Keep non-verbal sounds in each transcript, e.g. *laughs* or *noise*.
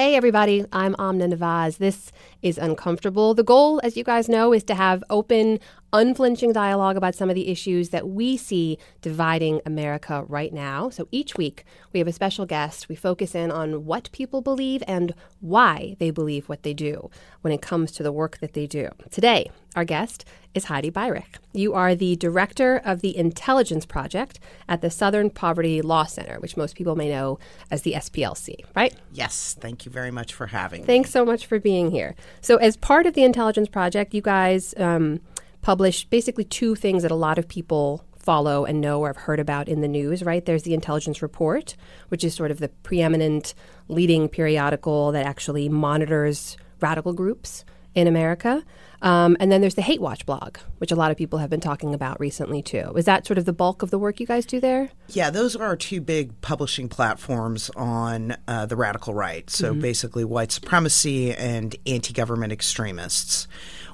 Hey, everybody, I'm Amna Nawaz. This is Uncomfortable. The goal, as you guys know, is to have open, unflinching dialogue about some of the issues that we see dividing America right now. So each week, we have a special guest. We focus in on what people believe and why they believe what they do when it comes to the work that they do. Today, our guest is Heidi Beirich. You are the director of the Intelligence Project at the Southern Poverty Law Center, which most people may know as the SPLC, right? Yes, thank you very much for having me. Thanks so much for being here. So, as part of the Intelligence Project, you guys um, publish basically two things that a lot of people follow and know or have heard about in the news, right? There's the Intelligence Report, which is sort of the preeminent leading periodical that actually monitors radical groups in America. Um, and then there's the Hate Watch blog, which a lot of people have been talking about recently too. Is that sort of the bulk of the work you guys do there? Yeah, those are our two big publishing platforms on uh, the radical right. So mm-hmm. basically, white supremacy and anti government extremists.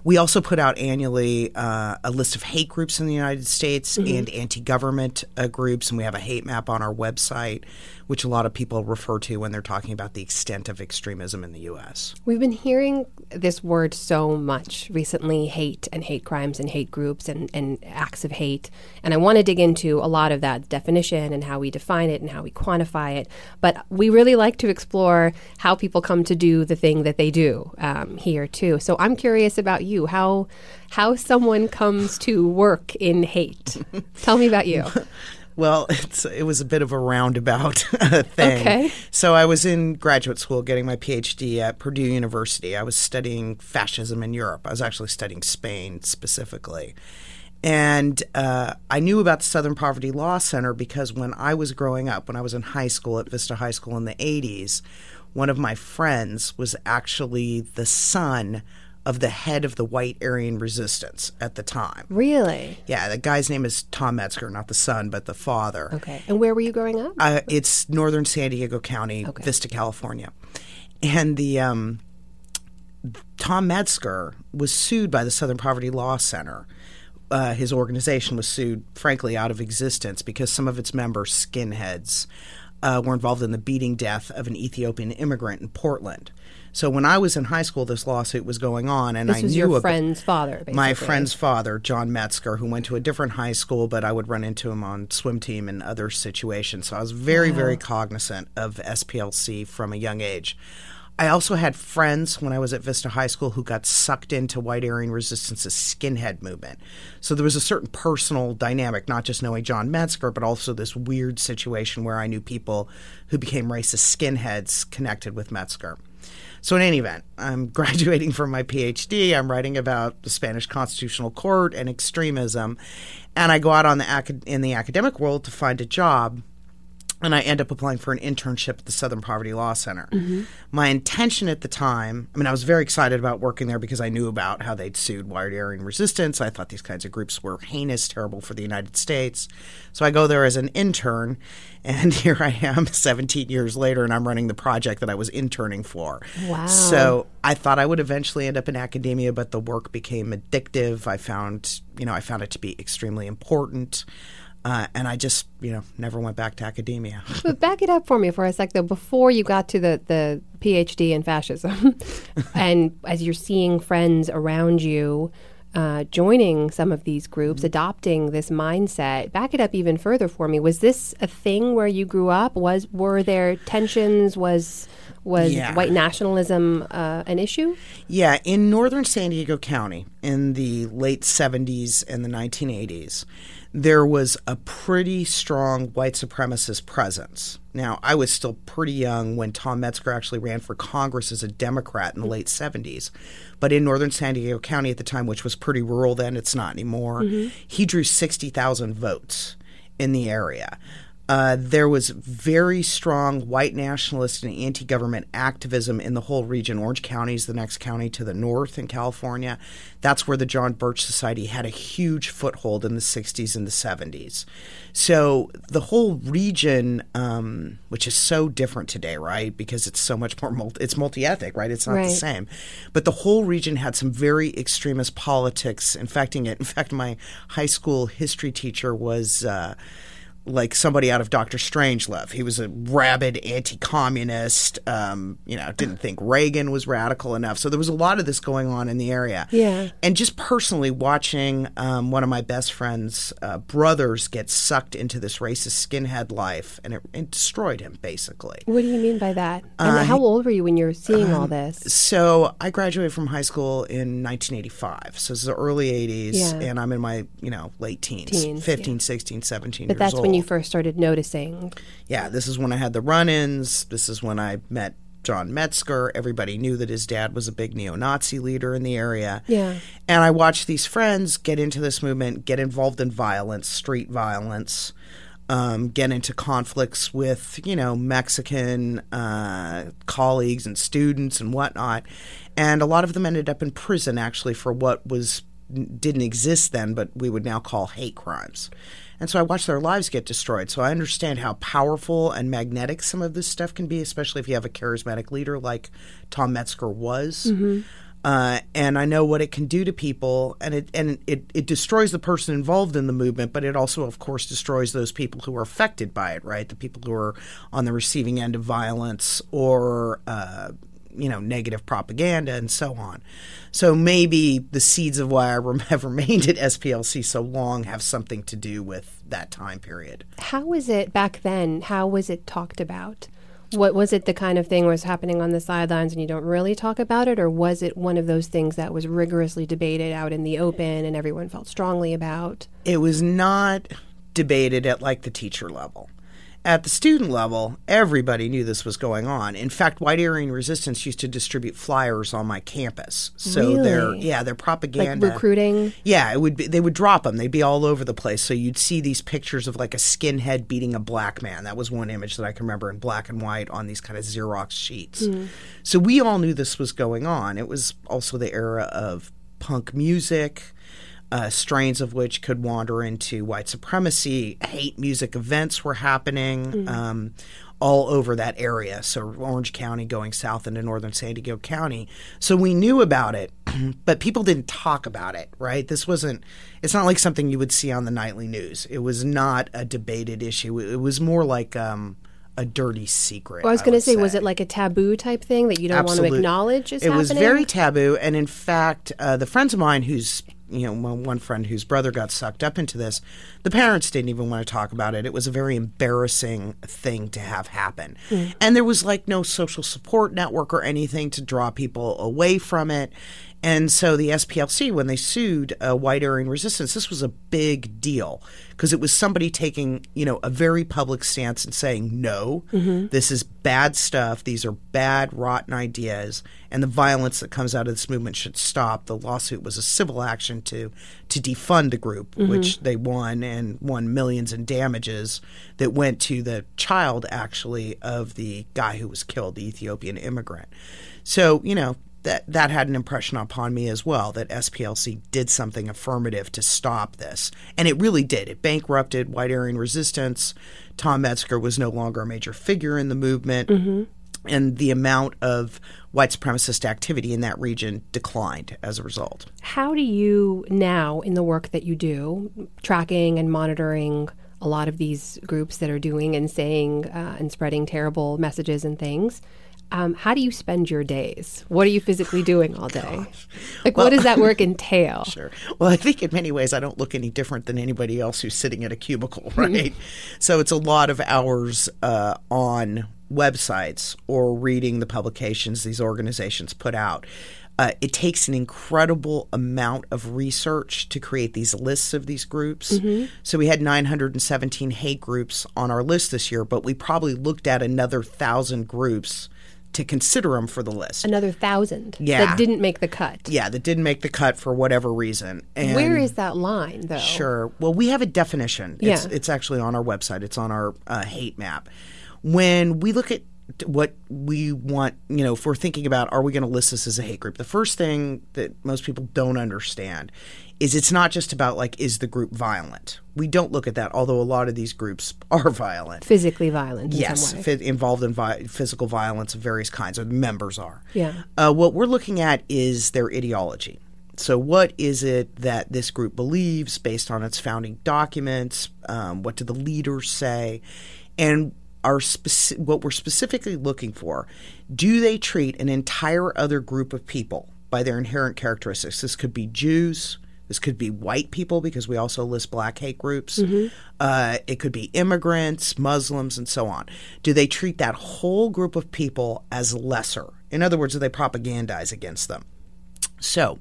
We also put out annually uh, a list of hate groups in the United States mm-hmm. and anti government uh, groups, and we have a hate map on our website which a lot of people refer to when they're talking about the extent of extremism in the U.S. We've been hearing this word so much recently hate and hate crimes and hate groups and, and acts of hate. And I want to dig into a lot of that definition and how we define it and how we quantify it. But we really like to explore how people come to do the thing that they do um, here, too. So I'm curious about you. How how someone comes to work in hate. *laughs* Tell me about you. *laughs* Well, *laughs* it was a bit of a roundabout *laughs* thing. Okay. So I was in graduate school getting my PhD at Purdue University. I was studying fascism in Europe. I was actually studying Spain specifically. And uh, I knew about the Southern Poverty Law Center because when I was growing up, when I was in high school at Vista High School in the 80s, one of my friends was actually the son of the head of the White Aryan Resistance at the time. Really? Yeah, the guy's name is Tom Metzger, not the son, but the father. Okay. And where were you growing up? Uh, it's northern San Diego County, okay. Vista, California. And the um, Tom Metzger was sued by the Southern Poverty Law Center. Uh, his organization was sued, frankly, out of existence because some of its members, skinheads, uh, were involved in the beating death of an Ethiopian immigrant in Portland. So when I was in high school, this lawsuit was going on, and this I was knew your friend's father. Basically. My friend's father, John Metzger, who went to a different high school, but I would run into him on swim team and other situations. So I was very, wow. very cognizant of SPLC from a young age. I also had friends when I was at Vista High School who got sucked into White Aryan Resistance's skinhead movement. So there was a certain personal dynamic, not just knowing John Metzger, but also this weird situation where I knew people who became racist skinheads connected with Metzger. So, in any event, I'm *laughs* graduating from my PhD. I'm writing about the Spanish Constitutional Court and extremism, and I go out on the in the academic world to find a job and I end up applying for an internship at the Southern Poverty Law Center. Mm-hmm. My intention at the time, I mean, I was very excited about working there because I knew about how they'd sued White Aryan Resistance. I thought these kinds of groups were heinous, terrible for the United States. So I go there as an intern, and *laughs* here I am 17 years later, and I'm running the project that I was interning for. Wow. So I thought I would eventually end up in academia, but the work became addictive. I found, you know, I found it to be extremely important. Uh, and I just, you know, never went back to academia. *laughs* but back it up for me for a sec, though. Before you got to the, the PhD in fascism, *laughs* and as you're seeing friends around you uh, joining some of these groups, mm-hmm. adopting this mindset, back it up even further for me. Was this a thing where you grew up? Was were there tensions? Was was yeah. white nationalism uh, an issue? Yeah, in northern San Diego County in the late 70s and the 1980s, there was a pretty strong white supremacist presence. Now, I was still pretty young when Tom Metzger actually ran for Congress as a Democrat in the late 70s. But in northern San Diego County at the time, which was pretty rural then, it's not anymore, mm-hmm. he drew 60,000 votes in the area. Uh, there was very strong white nationalist and anti government activism in the whole region. Orange County is the next county to the north in California. That's where the John Birch Society had a huge foothold in the 60s and the 70s. So the whole region, um, which is so different today, right? Because it's so much more multi, it's multi-ethnic, right? It's not right. the same. But the whole region had some very extremist politics infecting it. In fact, my high school history teacher was. Uh, like somebody out of Doctor Strangelove. He was a rabid anti-communist. Um, you know, didn't think Reagan was radical enough. So there was a lot of this going on in the area. Yeah. And just personally watching um, one of my best friends' uh, brothers get sucked into this racist skinhead life, and it, it destroyed him basically. What do you mean by that? Uh, and how old were you when you were seeing um, all this? So I graduated from high school in 1985. So this is the early 80s, Yeah. and I'm in my you know late teens, Teens, 15, 16, 17 But years old. You first started noticing. yeah, this is when I had the run-ins. This is when I met John Metzger. Everybody knew that his dad was a big neo-Nazi leader in the area. Yeah. And I watched these friends get into this movement, get involved in violence, street violence, um, get into conflicts with, you know, Mexican uh, colleagues and students and whatnot. And a lot of them ended up in prison actually for what was didn't exist then, but we would now call hate crimes. And so I watched their lives get destroyed. So I understand how powerful and magnetic some of this stuff can be, especially if you have a charismatic leader like Tom Metzger was. Uh, and I know what it can do to people, and it and it, it destroys the person involved in the movement, but it also, of course, destroys those people who are affected by it, right? The people who are on the receiving end of violence or uh, you know negative propaganda and so on. So maybe the seeds of why I *laughs* have remained at SPLC so long have something to do with that time period. How was it back then? How was it talked about? What was it the kind of thing was happening on the sidelines and you don't really talk about it, or was it one of those things that was rigorously debated out in the open and everyone felt strongly about? it was not debated at like the teacher level. At the student level, everybody knew this was going on. In fact, White Aryan Resistance used to distribute flyers on my campus. So their Really? yeah, their Like propaganda recruiting? Yeah, it would be they would drop them. They'd be all over the place. So you'd see these pictures of like a skinhead beating a black man. That was one image that I can remember in black and white on these kind of Xerox sheets. Hmm. So we all knew this was going on. It was also the era of punk music. Uh, strains of which could wander into white supremacy. Hate music events were happening um, all over that area. So, Orange County going south into northern San Diego County. So, we knew about it, *clears throat* but people didn't talk about it, right? This wasn't, it's not like something you would see on the nightly news. It was not a debated issue. It was more like um, a dirty secret. Well, I was going to would say, was it like a taboo type thing that you don't want to acknowledge is it was very taboo and in fact uh, the friends of mine who's you know one one friend whose brother got sucked up into this the parents didn't even want to talk about it. It was a very embarrassing thing to have happen. Mm. And there was like no social support network or anything to draw people away from it and so the SPLC, when they sued uh, White Aryan Resistance, this was a big deal because it was somebody taking, you know, a very public stance and saying, no, this is bad stuff. These are bad, rotten ideas, and the violence that comes out of this movement should stop. The lawsuit was a civil action to to defund the group, which they won and won millions in damages that went to the child, actually, of the guy who was killed, the Ethiopian immigrant. So, you know, that that had an impression upon me as well that SPLC did something affirmative to stop this, and it really did. It bankrupted White Aryan Resistance. Tom Metzger was no longer a major figure in the movement, and the amount of white supremacist activity in that region declined as a result. How do you now, in the work that you do, tracking and monitoring a lot of these groups that are doing and saying uh, and spreading terrible messages and things? Um, how do you spend your days? What are you physically doing all day? Like, what does that work *laughs* entail? Sure. Well, I think in many ways I don't look any different than anybody else who's sitting at a cubicle, *laughs* right? so it's a lot of hours uh, on websites or reading the publications these organizations put out. Uh, it takes an incredible amount of research to create these lists of these groups. So we had 917 hate groups on our list this year, but we probably looked at another thousand groups to consider them for the list. Another thousand Yeah. that didn't make the cut. yeah, that didn't make the cut for whatever reason. And Where is that line, though? Sure. Well, we have a definition. It's, Yeah. it's actually on our website. It's on our uh, hate map. When we look at what we want, you know, if we're thinking about are we going to list this as a hate group, the first thing that most people don't understand is it's not just about like is the group violent. We don't look at that, although a lot of these groups *laughs* are violent. Physically violent in Yes, some way. fi- involved in vi- physical violence of various kinds, or members are. Yeah. Uh, what we're looking at is their ideology. So, what is it that this group believes based on its founding documents? Um, what do the leaders say? And are speci- what we're specifically looking for do they treat an entire other group of people by their inherent characteristics? This could be Jews. This could be white people because we also list black hate groups. Mm-hmm. Uh, it could be immigrants, Muslims, and so on. Do they treat that whole group of people as lesser? In other words, do they propagandize against them? So,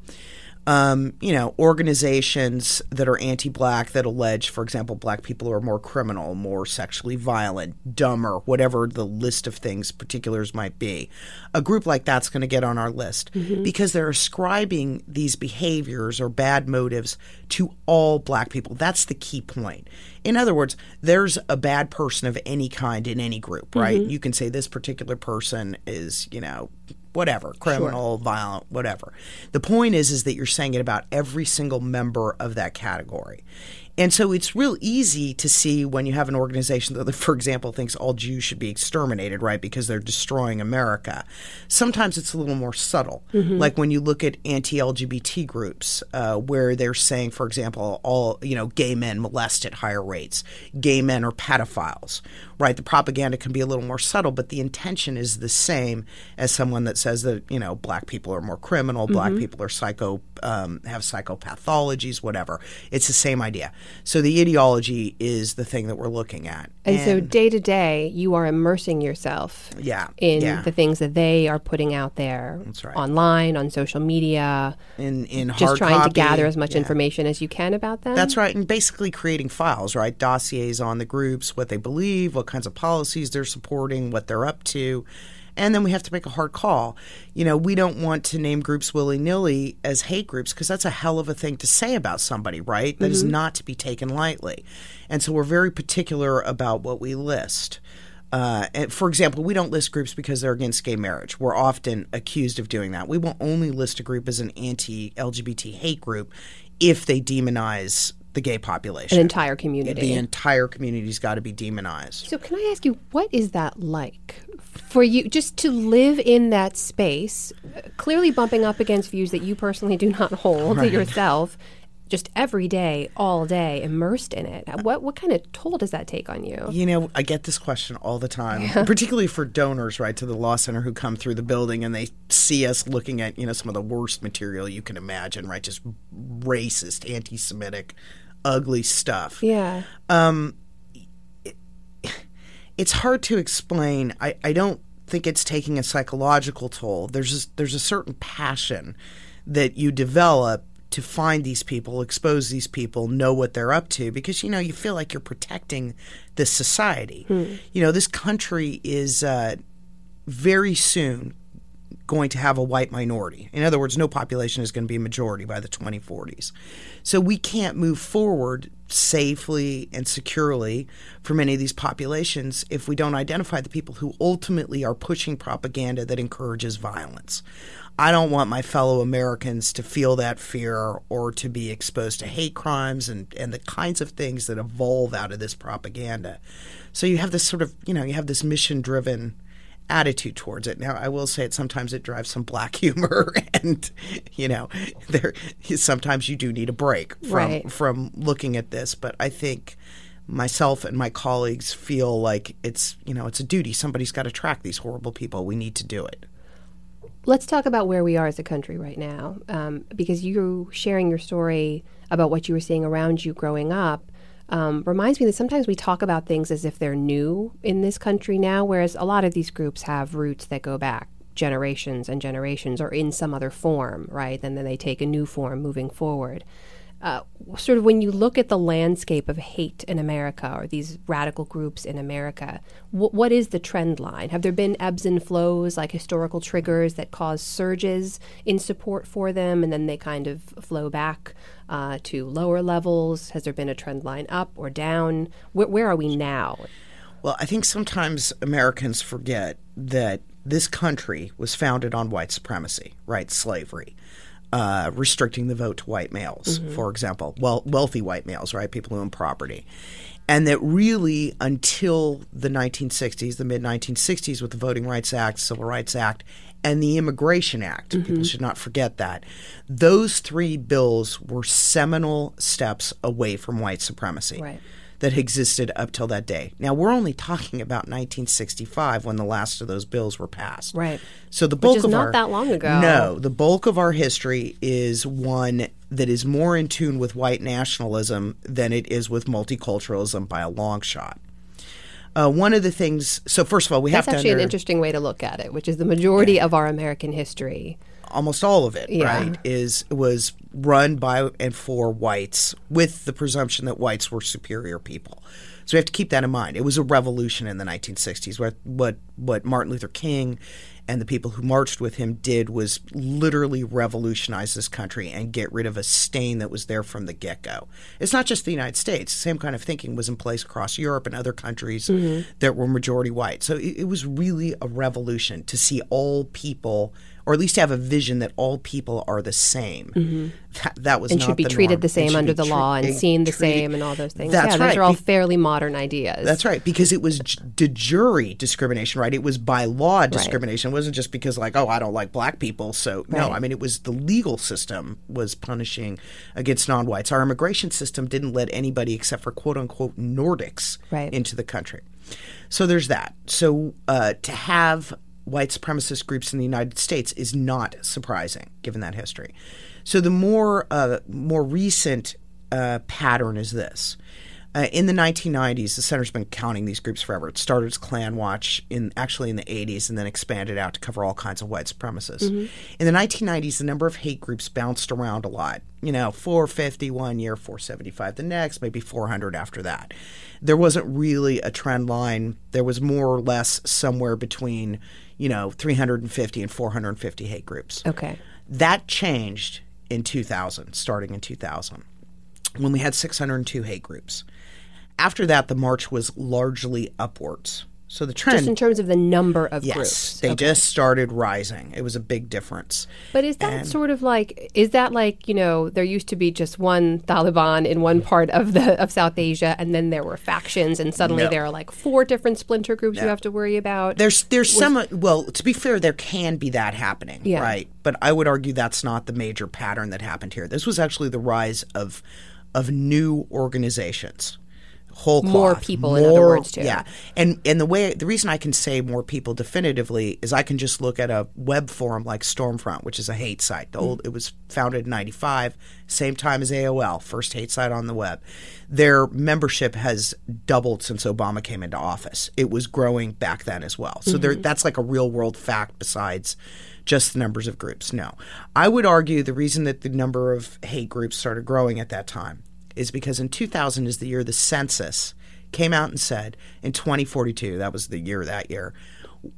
um, you know, organizations that are anti black that allege, for example, black people are more criminal, more sexually violent, dumber, whatever the list of things, particulars might be. A group like that's going to get on our list mm-hmm. because they're ascribing these behaviors or bad motives to all black people. That's the key point. In other words, there's a bad person of any kind in any group, right? Mm-hmm. You can say this particular person is, you know, whatever, criminal, sure. violent, whatever. The point is is that you're saying it about every single member of that category. And so it's real easy to see when you have an organization that, *laughs* for example, thinks all Jews should be exterminated, right, because they're destroying America. Sometimes it's a little more subtle, mm-hmm. like when you look at anti-LGBT groups, uh, where they're saying, for example, all you know, gay men molest at higher rates, gay men are pedophiles, right? The propaganda can be a little more subtle, but the intention is the same as someone that says that you know black people are more criminal, black mm-hmm. people are psycho, um, have psychopathologies, whatever. It's the same idea. So the ideology is the thing that we're looking at. And, and so day to day, you are immersing yourself yeah, in yeah. the things that they are putting out there right. online, on social media. In, in Just trying copy. to gather as much yeah. information as you can about them. That's right. And basically creating files, right? Dossiers on the groups, what they believe, what kinds of policies they're supporting, what they're up to and then we have to make a hard call. You know, we don't want to name groups willy nilly as hate groups because that's a hell of a thing to say about somebody, right? That mm-hmm. is not to be taken lightly. And so we're very particular about what we list. Uh, and for example, we don't list groups because they're against gay marriage. We're often accused of doing that. We will only list a group as an anti LGBT hate group if they demonize the gay population. An entire community. The entire community's got to be demonized. So, can I ask you, what is that like for you just to live in that space, clearly bumping up against views that you personally do not hold right. yourself? Just every day, all day, immersed in it. What what kind of toll does that take on you? You know, I get this question all the time, yeah. *laughs* particularly for donors, right, to the law center who come through the building and they see us looking at you know some of the worst material you can imagine, right, just racist, anti-Semitic, ugly stuff. Yeah. Um, it's hard to explain. I, I don't think it's taking a psychological toll. There's a, there's a certain passion that you develop to find these people, expose these people, know what they're up to, because you know you feel like you're protecting this society. Hmm. You know, this country is uh, very soon going to have a white minority. In other words, no population is going to be a majority by the 2040s. So we can't move forward safely and securely for many of these populations if we don't identify the people who ultimately are pushing propaganda that encourages violence. I don't want my fellow Americans to feel that fear or to be exposed to hate crimes and, and the kinds of things that evolve out of this propaganda. So you have this sort of, you know, you have this mission driven attitude towards it. Now, I will say it sometimes it drives some black *laughs* humor, and you know, there sometimes you do need a break from right. from looking at this. But I think myself and my colleagues feel like it's you know it's a duty. Somebody's got to track these horrible people. We need to do it. Let's talk about where we are as a country right now, um, because you sharing your story about what you were seeing around you growing up um, reminds me that sometimes we talk about things as if they're new in this country now, whereas a lot of these groups have roots that go back generations and generations or in some other form, right? And then they take a new form moving forward uh, sort of when you look at the landscape of hate in America or these radical groups in America, wh- what is the trend line? Have there been ebbs and flows, like historical triggers that cause surges in support for them and then they kind of flow back uh, to lower levels? Has there been a trend line up or down? Wh- where are we now? Well, I think sometimes Americans forget that this country was founded on white supremacy, right? Slavery uh, restricting the vote to white males, mm-hmm. for example, well, wealthy white males, right, people who own property. and that really until the 1960s, the mid 1960s, with the Voting Rights Act, Civil Rights Act, and the Immigration Act, Mm-hmm. people should not forget that. Those three bills were seminal steps away from white supremacy Right. that existed up till that day. Now we're only talking about 1965 when the last of those bills were passed. Right. So the bulk is of not our, that long ago. No, the bulk of our history is one that is more in tune with white nationalism than it is with multiculturalism by a long shot. Uh, one of the things. So first of all, we That's have to actually an interesting way to look at it, which is the majority of our American history. almost all of it, Yeah. right, is was run by and for whites with the presumption that whites were superior people. So we have to keep that in mind. It was a revolution in the 1960s. What what what Martin Luther King and the people who marched with him did was literally revolutionize this country and get rid of a stain that was there from the get-go. It's not just the United States. The same kind of thinking was in place across Europe and other countries mm-hmm. that were majority white. So it, it was really a revolution to see all people or at least have a vision that all people are the same. That, that was and not should be the treated norm. the same under the tre- law and seen the treated- same and all those things. That's yeah, right. those are all fairly modern ideas. That's right, because it was de jure discrimination, right? It was by law discrimination. It wasn't just because, like, oh, I don't like black people. So, no, Right. I mean, it was the legal system was punishing against non whites. Our immigration system didn't let anybody except for quote unquote Nordics Right. into the country. So, there's that. So, uh, to have white supremacist groups in the United States is not surprising given that history. So, the more, uh, more recent uh, pattern is this. Uh, in the 1990s, the center's been counting these groups forever. It started as Klan Watch in actually in the 80s, and then expanded out to cover all kinds of white supremacists. In the 1990s, the number of hate groups bounced around a lot. You know, 450 one year, 475 the next, maybe 400 after that. There wasn't really a trend line. There was more or less somewhere between, you know, 350 and 450 hate groups. Okay. That changed in 2000, starting in 2000, when we had 602 hate groups. After that, the march was largely upwards. So the trend, Just in terms of the number of yes, groups. they Okay. just started rising. It was a big difference. But is that sort of like is that like, you know, there used to be just one Taliban in one part of the of South Asia and then there were factions and suddenly No. there are like four different splinter groups you have to worry about? There's there's some well, to be fair, there can be that happening, Yeah. right? But I would argue that's not the major pattern that happened here. This was actually the rise of of new organizations. Whole More cloth, people, in other words, too. Yeah, and and the way the reason I can say more people definitively is I can just look at a web forum like Stormfront, which is a hate site. The hmm. old it was founded in '95, same time as AOL, first hate site on the web. Their membership has doubled since Obama came into office. It was growing back then as well. So there, mm-hmm. that's like a real world fact besides just the numbers of groups. No, I would argue the reason that the number of hate groups started growing at that time is because in 2000 is the year the census came out and said in 2042 that was the year that year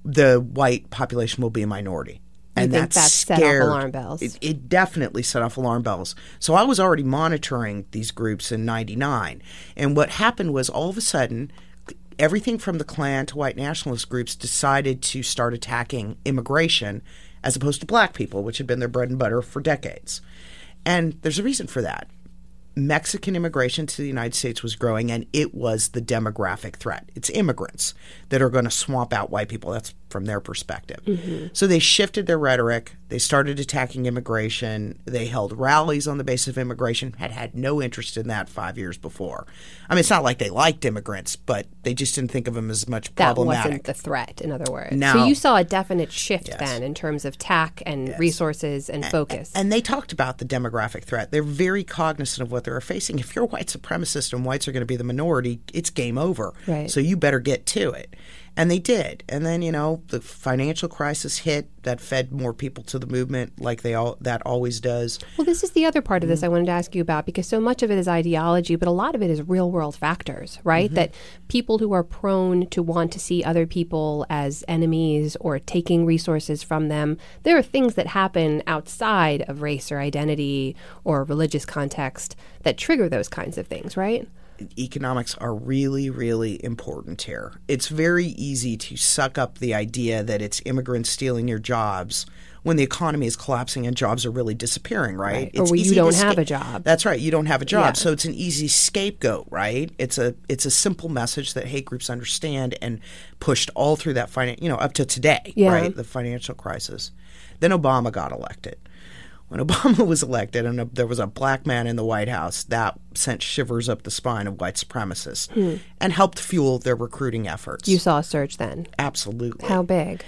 the white population will be a minority. And that that set off alarm bells? It, it definitely set off alarm bells. So i was already monitoring these groups in 99 and what happened was all of a sudden everything from the klan to white nationalist groups decided to start attacking immigration as opposed to black people which had been their bread and butter for decades. And there's a reason for that Mexican immigration to the United States was growing, and it was the demographic threat. It's immigrants that are going to swamp out white people. That's from their perspective. Mm-hmm. So they shifted their rhetoric. They started attacking immigration. They held rallies on the basis of immigration, had had no interest in that five years before. I mean, it's not like they liked immigrants, but they just didn't think of them as much that problematic. wasn't the threat, in other words. No. So you saw a definite shift Yes. then in terms of tack and resources and focus. And they talked about the demographic threat. They're very cognizant of what they're facing. If you're a white supremacist and whites are going to be the minority, it's game over. Right. So you better get to it. And they did. And then, you know, the financial crisis hit that fed more people to the movement like they all that always does. Well, this is the other part of this Mm-hmm. I wanted to ask you about because so much of it is ideology, but a lot of it is real world factors, right? Mm-hmm. That people who are prone to want to see other people as enemies or taking resources from them, there are things that happen outside of race or identity or religious context that trigger those kinds of things, right? Economics are really, really important here. It's very easy to suck up the idea that it's immigrants stealing your jobs when the economy is collapsing and jobs are really disappearing, right? Right. Or you don't have a job. That's right. You don't have a job, Yeah. so it's an easy scapegoat, right? It's a it's a simple message that hate groups understand and pushed all through that finan- you know, up to today, Yeah. right? The financial crisis. Then Obama got elected. When *laughs* Obama was elected and a, there was a black man in the White House, that sent shivers up the spine of white supremacists and helped fuel their recruiting efforts. Hmm. You saw a surge then. Absolutely. How big?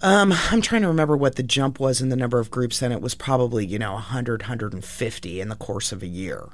Um, I'm trying to remember what the jump was in the number of groups, and it was probably, you know, 100, 150 in the course of a year.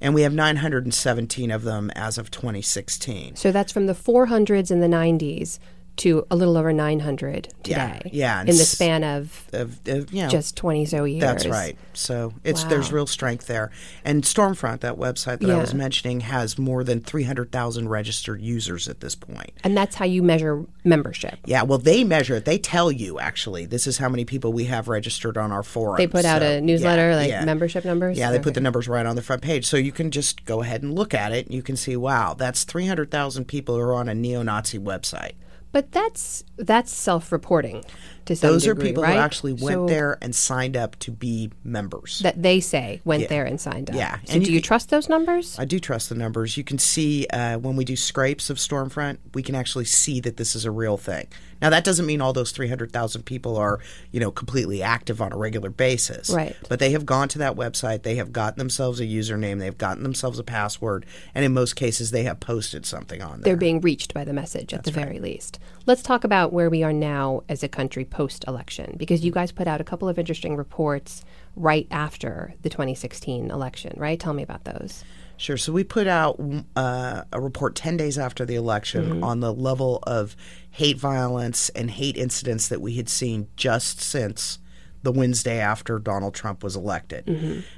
And we have 917 of them as of 2016. So that's from the 400s in the 90s to a little over 900 today. yeah, and In the span of Of, of, you know, just 20 so years. That's right. So it's there's real strength there. And Stormfront, that website that I was mentioning, has more than 300,000 registered users at this point. And that's how you measure membership. Yeah, well, they measure it. They tell you actually this is how many people we have registered on our forum. They put out a newsletter, yeah, like yeah. membership numbers? Yeah, they put the numbers right on the front page, so you can just go ahead and look at it. and You can see, wow, that's three hundred thousand people who are on a neo-Nazi website. But that's that's self-reporting to some Those are people right? who actually went So there and signed up to be members. that they say went there and signed up. Yeah, So and do you you can- trust those numbers? I do trust the numbers. You can see uh, when we do scrapes of Stormfront, we can actually see that this is a real thing. Now, that doesn't mean all those 300,000 people are, you know, completely active on a regular basis. Right. But they have gone to that website, they have gotten themselves a username, they've gotten themselves a password, and in most cases, they have posted something on there. They're being reached by the message at the very least. Let's talk about where we are now as a country post election, because you guys put out a couple of interesting reports right after the 2016 election, right? Tell me about those. Sure. So we put out uh, a report 10 days after the election on the level of hate violence and hate incidents that we had seen just since the Wednesday after Donald Trump was elected.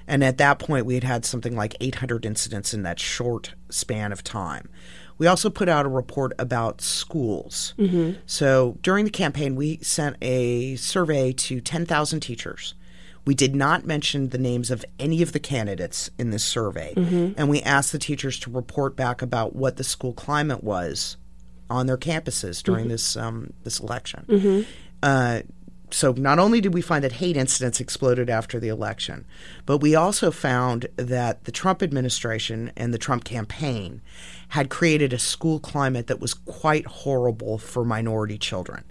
And at that point, we had had something like 800 incidents in that short span of time. We also put out a report about schools. So during the campaign, we sent a survey to 10,000 teachers. We did not mention the names of any of the candidates in this survey, and we asked the teachers to report back about what the school climate was on their campuses during this um, this election. Uh, so not only did we find that hate incidents exploded after the election, but we also found that the Trump administration and the Trump campaign had created a school climate that was quite horrible for minority children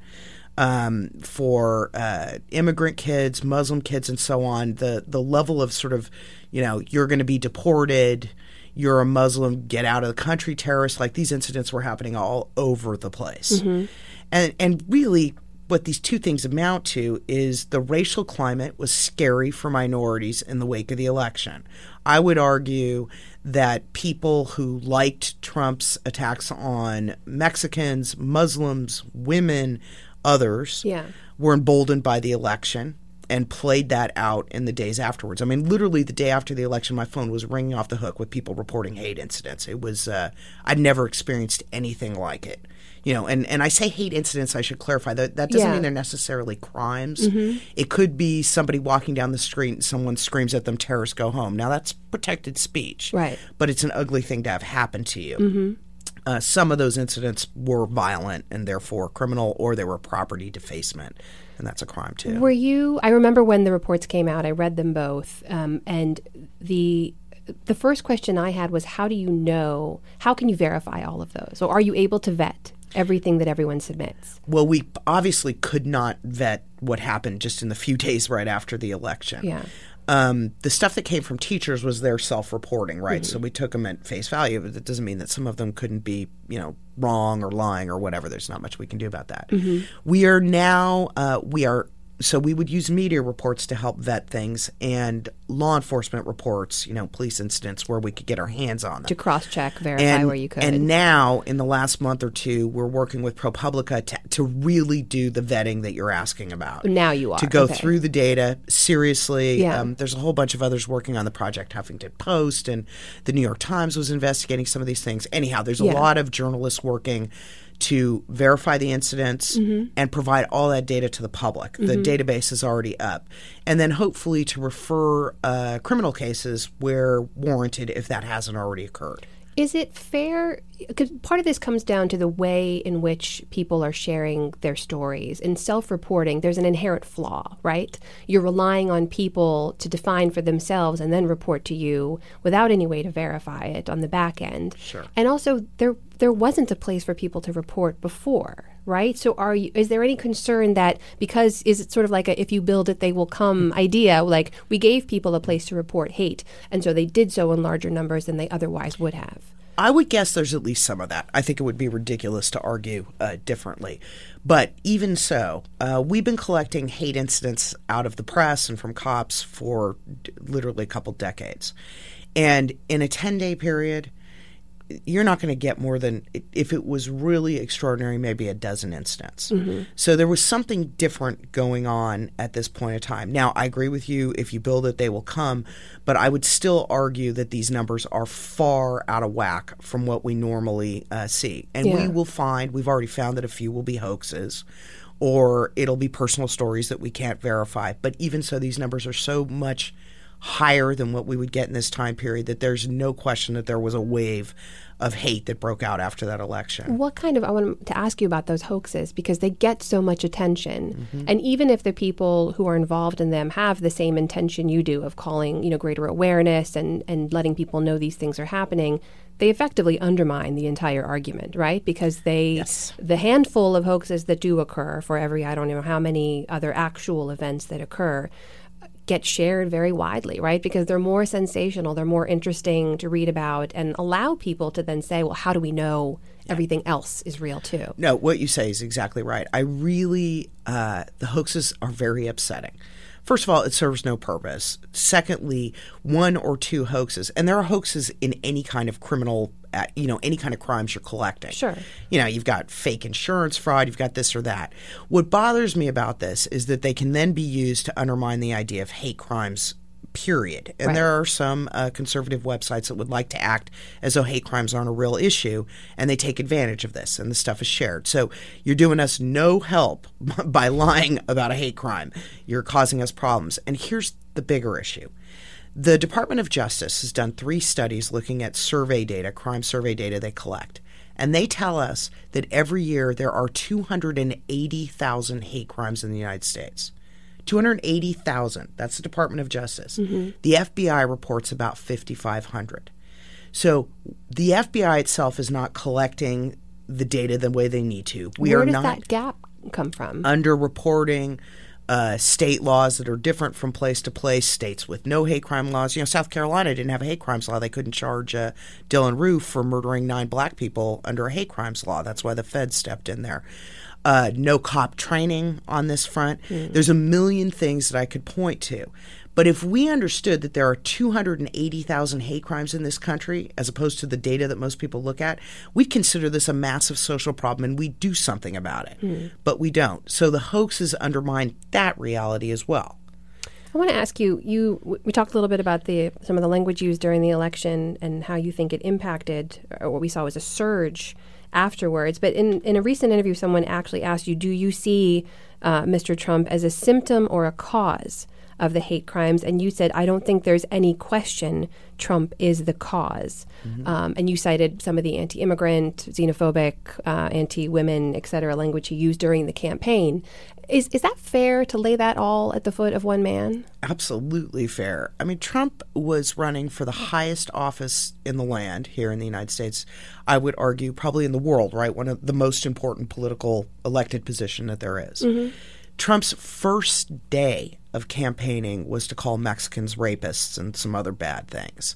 um, for uh, immigrant kids, Muslim kids, and so on. The the level of sort of, you know, you're going to be deported. You're a Muslim, get out of the country, terrorist. Like these incidents were happening all over the place, and and really, what these two things amount to is the racial climate was scary for minorities in the wake of the election. I would argue that people who liked Trump's attacks on Mexicans, Muslims, women, others Yeah. were emboldened by the election and played that out in the days afterwards. I mean, literally the day after the election, my phone was ringing off the hook with people reporting hate incidents. It was uh, I'd never experienced anything like it. You know, and, and I say hate incidents. I should clarify that that doesn't Yeah. Mm-hmm. mean they're necessarily crimes. It could be somebody walking down the street and someone screams at them, "Terrorists, go home." Now that's protected speech, Right. But it's an ugly thing to have happen to you. Uh, some of those incidents were violent and therefore criminal, or they were property defacement, and that's a crime too. Were you? I remember when the reports came out. I read them both, um, and the the first question I had was, how do you know? How can you verify all of those? Or are you able to vet everything that everyone submits? Well, we obviously could not vet what happened just in the few *laughs* days right after the election. Yeah. Um, the stuff that came from teachers was their self-reporting, right? So we took them at face value, but that doesn't mean that some of them couldn't be, you know, wrong or lying or whatever. There's not much we can do about that. We are now uh, we are so we would use media reports to help vet things and law enforcement reports, you know, police incidents where we could get our hands on them To cross check, verify and, where you could. And now, in the last month or two, we're working with ProPublica to, to really do the vetting that you're asking about. Now you are, To go okay. through the data seriously. Yeah. Um, there's a whole bunch of others working on the Project Huffington Post, and the New York Times was investigating some of these things. Anyhow, there's a Yeah. lot of journalists working to verify the incidents Mm-hmm. and provide all that data to the public. The database is already up. And then hopefully to refer uh, criminal cases where warranted if that hasn't already occurred. Is it fair? Because part of this comes down to the way in which people are sharing their stories. In self reporting, there's an inherent flaw, right? You're relying on people to define for themselves and then report to you without any way to verify it on the back end. Sure. And also, there there wasn't a place for people to report before, right? So, are you? Is there any concern that because is it sort of like a if you build it, they will come idea? Like we gave people a place to report hate, and so they did so in larger numbers than they otherwise would have. I would guess there's at least some of that. I think it would be ridiculous to argue uh, differently. But even so, uh, we've been collecting hate incidents out of the press and from cops for d- literally a couple decades. And in a 10 day period, you're not going to get more than if it was really extraordinary maybe a dozen incidents mm-hmm. so there was something different going on at this point in time now i agree with you if you build it they will come but i would still argue that these numbers are far out of whack from what we normally uh, see and yeah. we will find we've already found that a few will be hoaxes or it'll be personal stories that we can't verify but even so these numbers are so much higher than what we would get in this time period that there's no question that there was a wave of hate that broke out after that election. What kind of I want to ask you about those hoaxes because they get so much attention. Mm-hmm. And even if the people who are involved in them have the same intention you do of calling, you know, greater awareness and and letting people know these things are happening, they effectively undermine the entire argument, right? Because they, yes. the handful of hoaxes that do occur for every, I don't know how many other actual events that occur, get shared very widely, right? Because they're more sensational, they're more interesting to read about, and allow people to then say, well, how do we know everything else is real too? No, what you say is exactly right. I really, uh, the hoaxes are very upsetting. First of all, it serves no purpose. Secondly, one or two hoaxes, and there are hoaxes in any kind of criminal, uh, you know, any kind of crimes you're collecting. Sure. You know, you've got fake insurance fraud, you've got this or that. What bothers me about this is that they can then be used to undermine the idea of hate crimes period. And right. there are some uh, conservative websites that would like to act as though hate crimes aren't a real issue, and they take advantage of this, and the stuff is shared. So you're doing us no help *laughs* by lying about a hate crime. You're causing us problems. And here's the bigger issue. The Department of Justice has done three studies looking at survey data, crime survey data they collect. And they tell us that every year there are 280,000 hate crimes in the United States. 280,000. That's the Department of Justice. Mm-hmm. The FBI reports about 5,500. So the FBI itself is not collecting the data the way they need to. We Where are does not that gap come from? Underreporting. Uh, state laws that are different from place to place, states with no hate crime laws. You know, South Carolina didn't have a hate crimes law. They couldn't charge uh, Dylann Roof for murdering nine black people under a hate crimes law. That's why the feds stepped in there uh, no cop training on this front. Mm. There's a million things that I could point to. But if we understood that there are 280,000 hate crimes in this country, as opposed to the data that most people look at, we'd consider this a massive social problem and we'd do something about it. Mm. But we don't. So the hoaxes undermine that reality as well. I want to ask you. You we talked a little bit about the some of the language used during the election and how you think it impacted, or what we saw was a surge afterwards. But in, in a recent interview, someone actually asked you, Do you see uh, Mr. Trump as a symptom or a cause of the hate crimes? And you said, I don't think there's any question Trump is the because mm-hmm. um, and you cited some of the anti immigrant, xenophobic, uh, anti women, et cetera, language he used during the campaign. Is is that fair to lay that all at the foot of one man? Absolutely fair. I mean, Trump was running for the highest office in the land here in the United States. I would argue, probably in the world, right? One of the most important political elected position that there is. Mm-hmm. Trump's first day of campaigning was to call Mexicans rapists and some other bad things.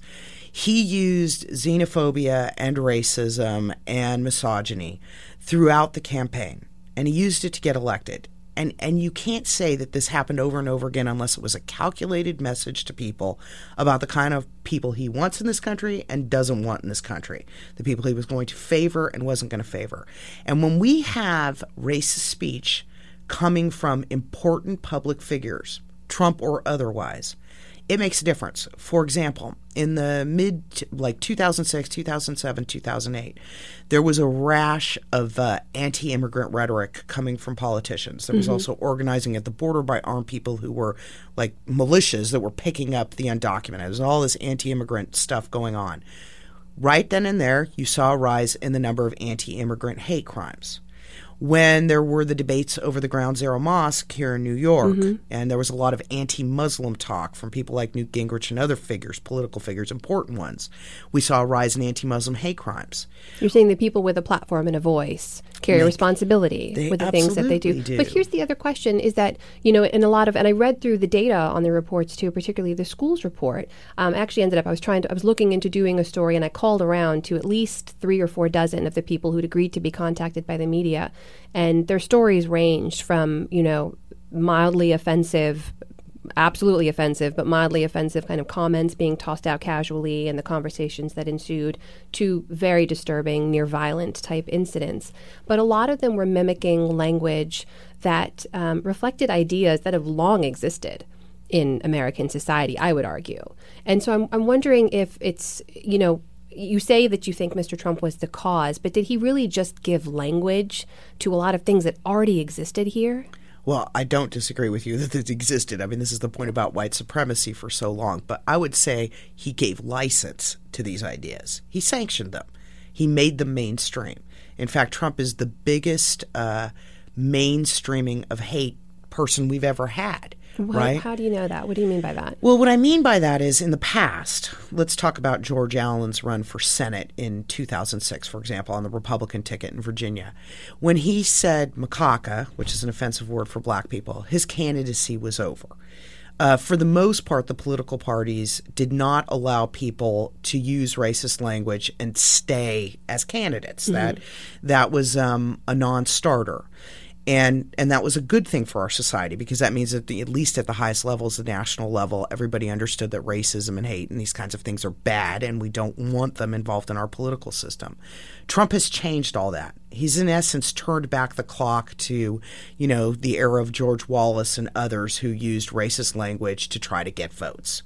He used xenophobia and racism and misogyny throughout the campaign, and he used it to get elected and and you can't say that this happened over and over again unless it was a calculated message to people about the kind of people he wants in this country and doesn't want in this country the people he was going to favor and wasn't going to favor and when we have racist speech coming from important public figures trump or otherwise it makes a difference. For example, in the mid like 2006, 2007, 2008, there was a rash of uh, anti-immigrant rhetoric coming from politicians. There was mm-hmm. also organizing at the border by armed people who were like militias that were picking up the undocumented. There's all this anti-immigrant stuff going on. Right then and there, you saw a rise in the number of anti immigrant hate crimes when there were the debates over the Ground Zero Mosque here in New York, mm-hmm. and there was a lot of anti Muslim talk from people like Newt Gingrich and other figures, political figures, important ones, we saw a rise in anti Muslim hate crimes. You're saying that people with a platform and a voice carry they, responsibility they with the things that they do. do. But here's the other question is that, you know, in a lot of, and I read through the data on the reports too, particularly the schools report. Um, actually ended up, I was trying to, I was looking into doing a story and I called around to at least three or four dozen of the people who'd agreed to be contacted by the media and their stories ranged from you know mildly offensive absolutely offensive but mildly offensive kind of comments being tossed out casually and the conversations that ensued to very disturbing near violent type incidents but a lot of them were mimicking language that um, reflected ideas that have long existed in American society, I would argue. And so I'm, I'm wondering if it's, you know, you say that you think Mr. Trump was the cause, but did he really just give language to a lot of things that already existed here? Well, I don't disagree with you that it existed. I mean, this is the point about white supremacy for so long. But I would say he gave license to these ideas, he sanctioned them, he made them mainstream. In fact, Trump is the biggest uh, mainstreaming of hate person we've ever had. What, right? How do you know that? What do you mean by that? Well, what I mean by that is in the past, let's talk about George Allen's run for Senate in 2006, for example, on the Republican ticket in Virginia. When he said macaca, which is an offensive word for black people, his candidacy was over. Uh, for the most part, the political parties did not allow people to use racist language and stay as candidates. Mm-hmm. That that was um, a non-starter and and that was a good thing for our society because that means that the, at least at the highest levels, the national level, everybody understood that racism and hate and these kinds of things are bad, and we don't want them involved in our political system. Trump has changed all that. He's in essence turned back the clock to, you know, the era of George Wallace and others who used racist language to try to get votes.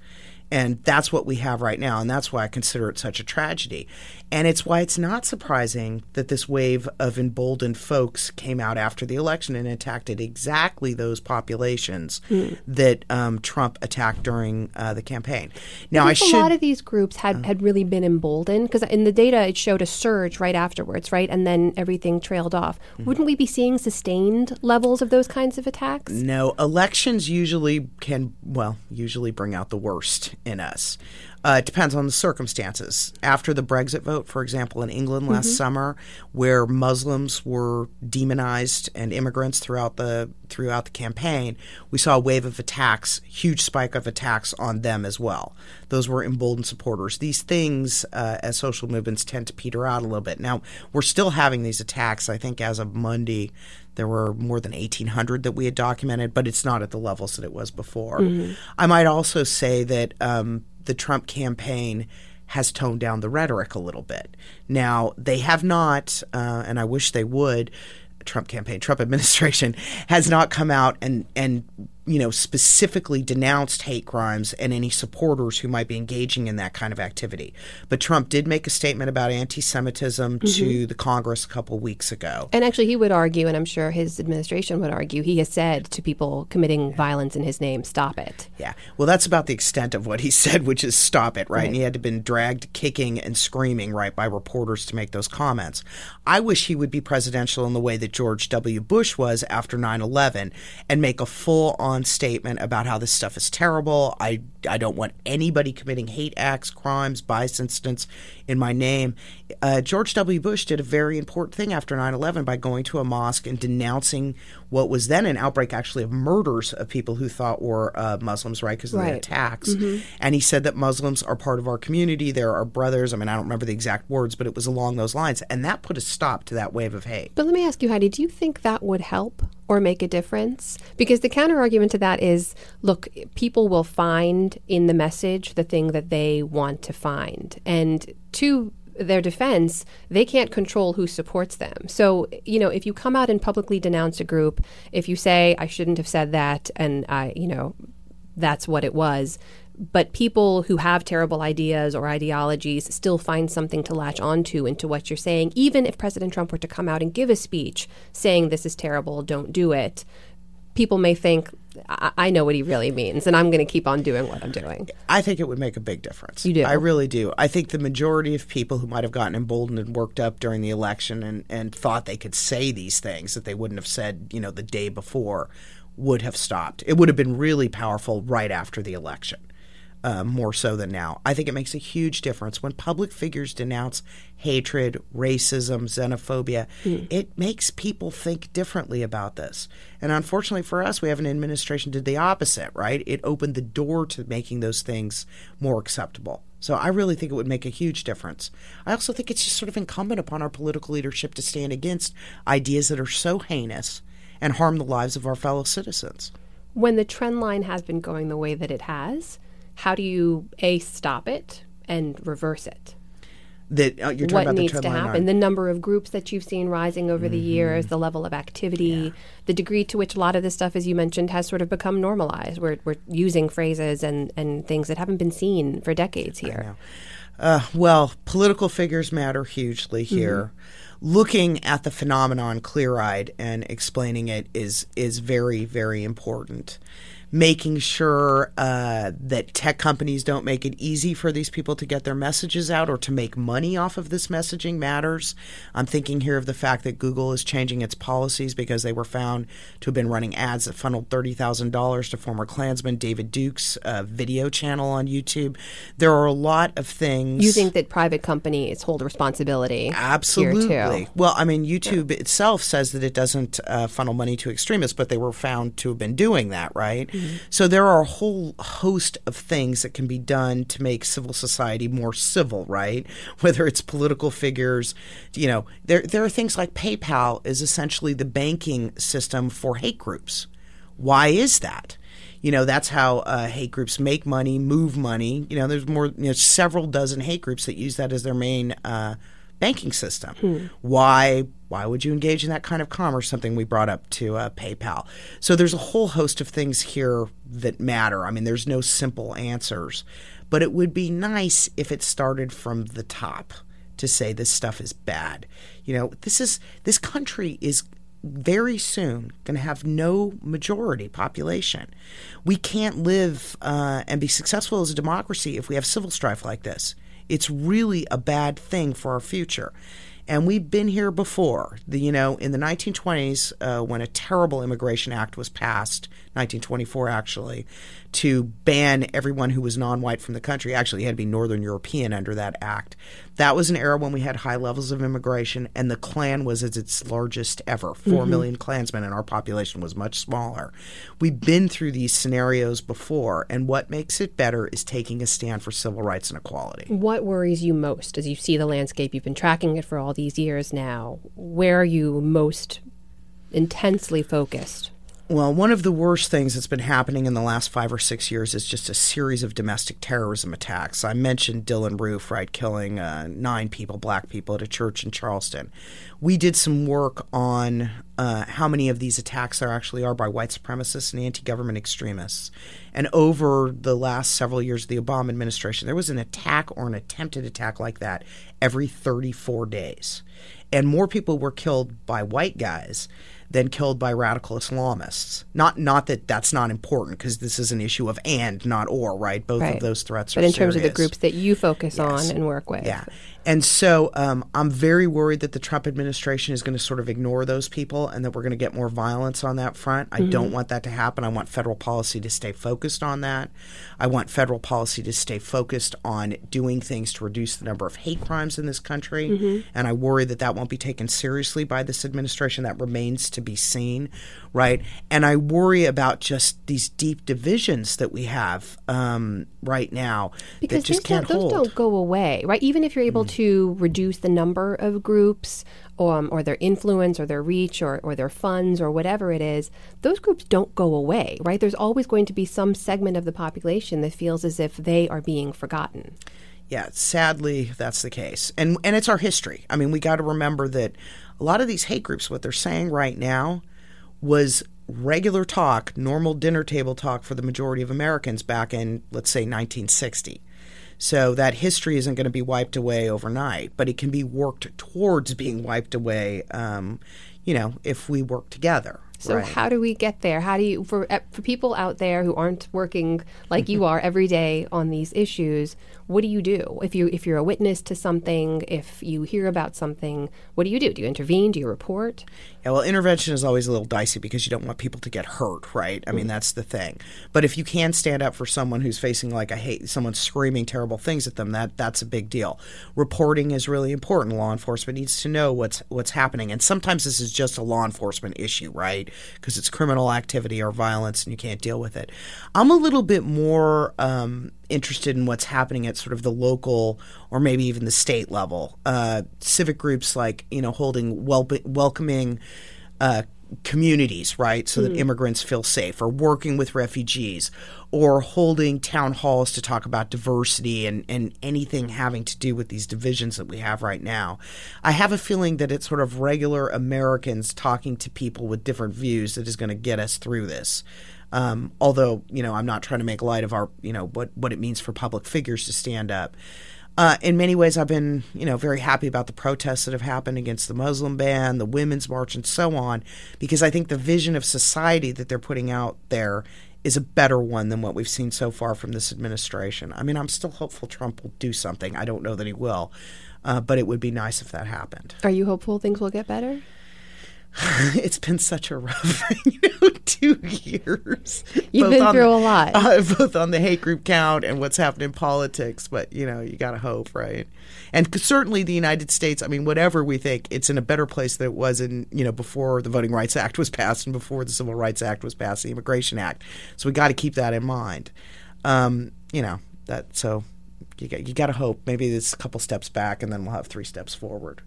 And that's what we have right now. And that's why I consider it such a tragedy. And it's why it's not surprising that this wave of emboldened folks came out after the election and attacked at exactly those populations mm. that um, Trump attacked during uh, the campaign. Now, I should. A lot of these groups had, uh, had really been emboldened because in the data it showed a surge right afterwards, right? And then everything trailed off. Mm-hmm. Wouldn't we be seeing sustained levels of those kinds of attacks? No. Elections usually can, well, usually bring out the worst in us. Uh, it depends on the circumstances. After the Brexit vote, for example, in England last mm-hmm. summer, where Muslims were demonized and immigrants throughout the throughout the campaign, we saw a wave of attacks, huge spike of attacks on them as well. Those were emboldened supporters. These things, uh, as social movements, tend to peter out a little bit. Now we're still having these attacks. I think as of Monday, there were more than 1,800 that we had documented, but it's not at the levels that it was before. Mm-hmm. I might also say that um, the Trump campaign has toned down the rhetoric a little bit. Now, they have not, uh, and I wish they would, Trump campaign, Trump administration *laughs* has not come out and and you know, specifically denounced hate crimes and any supporters who might be engaging in that kind of activity. But Trump did make a statement about anti Semitism mm-hmm. to the Congress a couple weeks ago. And actually, he would argue, and I'm sure his administration would argue, he has said to people committing yeah. violence in his name, stop it. Yeah. Well, that's about the extent of what he *laughs* said, which is stop it, right? right. And he had to been dragged kicking and screaming, right, by reporters to make those comments. I wish he would be presidential in the way that George W. Bush was after 9 11 and make a full on on statement about how this stuff is terrible. I I don't want anybody committing hate acts, crimes, bias incidents in my name. Uh, George W. Bush did a very important thing after 9 11 by going to a mosque and denouncing what was then an outbreak, actually, of murders of people who thought were uh, Muslims, right, because of right. the attacks. Mm-hmm. And he said that Muslims are part of our community. They're our brothers. I mean, I don't remember the exact words, but it was along those lines. And that put a stop to that wave of hate. But let me ask you, Heidi, do you think that would help? or make a difference? Because the counter argument to that is look, people will find in the message the thing that they want to find. And to their defense, they can't control who supports them. So, you know, if you come out and publicly denounce a group, if you say, I shouldn't have said that, and I, you know, that's what it was, but people who have terrible ideas or ideologies still find something to latch onto into what you're saying, even if President Trump were to come out and give a speech saying this is terrible, don't do it. People may think I, I know what he really means, and I'm going to keep on doing what I'm doing. I think it would make a big difference. You do? I really do. I think the majority of people who might have gotten emboldened and worked up during the election and, and thought they could say these things that they wouldn't have said, you know, the day before would have stopped. It would have been really powerful right after the election uh, more so than now. I think it makes a huge difference when public figures denounce hatred, racism, xenophobia. Mm. It makes people think differently about this. And unfortunately for us, we have an administration did the opposite, right? It opened the door to making those things more acceptable. So I really think it would make a huge difference. I also think it's just sort of incumbent upon our political leadership to stand against ideas that are so heinous and harm the lives of our fellow citizens. When the trend line has been going the way that it has, how do you a stop it and reverse it? That uh, you're talking what about needs the to happen? The number of groups that you've seen rising over mm-hmm. the years, the level of activity, yeah. the degree to which a lot of this stuff, as you mentioned, has sort of become normalized. We're we're using phrases and and things that haven't been seen for decades here. Uh, well, political figures matter hugely here. Mm-hmm. Looking at the phenomenon clear eyed and explaining it is is very very important making sure uh, that tech companies don't make it easy for these people to get their messages out or to make money off of this messaging matters. I'm thinking here of the fact that Google is changing its policies because they were found to have been running ads that funneled $30,000 to former Klansman David Duke's uh, video channel on YouTube. There are a lot of things. You think that private companies hold responsibility? Absolutely. Well, I mean, YouTube yeah. itself says that it doesn't uh, funnel money to extremists, but they were found to have been doing that, right? Mm-hmm. So there are a whole host of things that can be done to make civil society more civil, right? *laughs* Whether it's political figures, you know, there there are things like PayPal is essentially the banking system for hate groups. Why is that? You know, that's how uh, hate groups make money, move money. You know, there's more, you know, several dozen hate groups that use that as their main uh, banking system. Hmm. Why why would you engage in that kind of commerce? Something we brought up to uh, PayPal. So there's a whole host of things here that matter. I mean, there's no simple answers, but it would be nice if it started from the top to say this stuff is bad. You know, this is this country is very soon going to have no majority population. We can't live uh, and be successful as a democracy if we have civil strife like this. It's really a bad thing for our future. And we've been here before. The, you know, in the 1920s, uh, when a terrible immigration act was passed, 1924 actually, to ban everyone who was non-white from the country. Actually, had to be Northern European under that act. That was an era when we had high levels of immigration, and the Klan was at its largest ever. Four mm-hmm. million Klansmen, and our population was much smaller. We've been through these scenarios before, and what makes it better is taking a stand for civil rights and equality. What worries you most as you see the landscape? You've been tracking it for all these years now. Where are you most intensely focused? Well, one of the worst things that's been happening in the last five or six years is just a series of domestic terrorism attacks. I mentioned Dylann Roof, right, killing uh, nine people, black people, at a church in Charleston. We did some work on uh, how many of these attacks there actually are by white supremacists and anti government extremists. And over the last several years of the Obama administration, there was an attack or an attempted attack like that every 34 days. And more people were killed by white guys than killed by radical Islamists. Not not that that's not important because this is an issue of and not or, right? Both right. of those threats but in serious. terms of the groups that you focus yes. on and work with, yeah. And so um, I'm very worried that the Trump administration is going to sort of ignore those people and that we're going to get more violence on that front. I mm-hmm. don't want that to happen. I want federal policy to stay focused on that. I want federal policy to stay focused on doing things to reduce the number of hate crimes in this country. Mm-hmm. And I worry that that won't be taken seriously by this administration. That remains to be seen, right? And I worry about just these deep divisions that we have um, right now because that just can't those hold. don't go away, right? Even if you're able mm to reduce the number of groups or, um, or their influence or their reach or, or their funds or whatever it is, those groups don't go away, right? There's always going to be some segment of the population that feels as if they are being forgotten. Yeah, sadly, that's the case. And, and it's our history. I mean, we got to remember that a lot of these hate groups, what they're saying right now, was regular talk, normal dinner table talk for the majority of Americans back in, let's say, 1960. So that history isn't going to be wiped away overnight, but it can be worked towards being wiped away, um, you know, if we work together. So Right. how do we get there? How do you for uh, for people out there who aren't working like you are every day on these issues? What do you do if you if you're a witness to something? If you hear about something, what do you do? Do you intervene? Do you report? Yeah, well, intervention is always a little dicey because you don't want people to get hurt, right? I mean, that's the thing. But if you can stand up for someone who's facing like a hate, someone screaming terrible things at them, that that's a big deal. Reporting is really important. Law enforcement needs to know what's what's happening, and sometimes this is just a law enforcement issue, right? Because it's criminal activity or violence, and you can't deal with it. I'm a little bit more. Um, interested in what's happening at sort of the local or maybe even the state level. Uh, civic groups like you know holding wel- welcoming uh, communities, right, so that immigrants feel safe, or working with refugees, or holding town halls to talk about diversity and, and anything having to do with these divisions that we have right now. I have a feeling that it's sort of regular Americans talking to people with different views that is going to get us through this. Um, although you know, I'm not trying to make light of our you know what what it means for public figures to stand up. Uh, in many ways, I've been, you know, very happy about the protests that have happened against the Muslim ban, the Women's March, and so on, because I think the vision of society that they're putting out there is a better one than what we've seen so far from this administration. I mean, I'm still hopeful Trump will do something. I don't know that he will, uh, but it would be nice if that happened. Are you hopeful things will get better? *laughs* it's been such a rough, *laughs* you know, two years. You've both been through the- a lot. *laughs* uh, both on the hate group count and what's happened in politics. But you know, you got to hope, right? And certainly, the United States. I mean, whatever we think, it's in a better place than it was in you know before the Voting Rights Act was passed and before the Civil Rights Act was passed, the Immigration Act. So we got to keep that in mind. Um, you know that. So you got you got to hope. Maybe it's a couple steps back, and then we'll have three steps forward.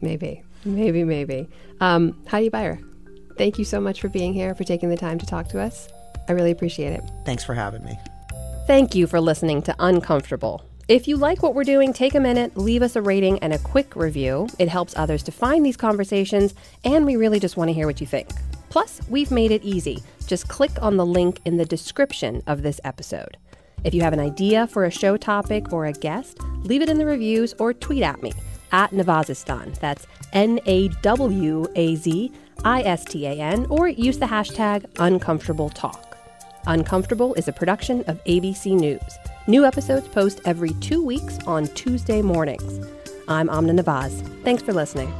Maybe, maybe, maybe. Um, Heidi Beirich, thank you so much for being here, for taking the time to talk to us. I really appreciate it. Thanks for having me. Thank you for listening to Uncomfortable. If you like what we're doing, take a minute, leave us a rating and a quick review. It helps others to find these conversations, and we really just want to hear what you think. Plus, we've made it easy. Just click on the link in the description of this episode. If you have an idea for a show topic or a guest, leave it in the reviews or tweet at me at Nawazistan. That's N A W A Z I S T A N, or use the hashtag Uncomfortable Talk. Uncomfortable is a production of ABC News. New episodes post every two weeks on Tuesday mornings. I'm Amna Nawaz. Thanks for listening.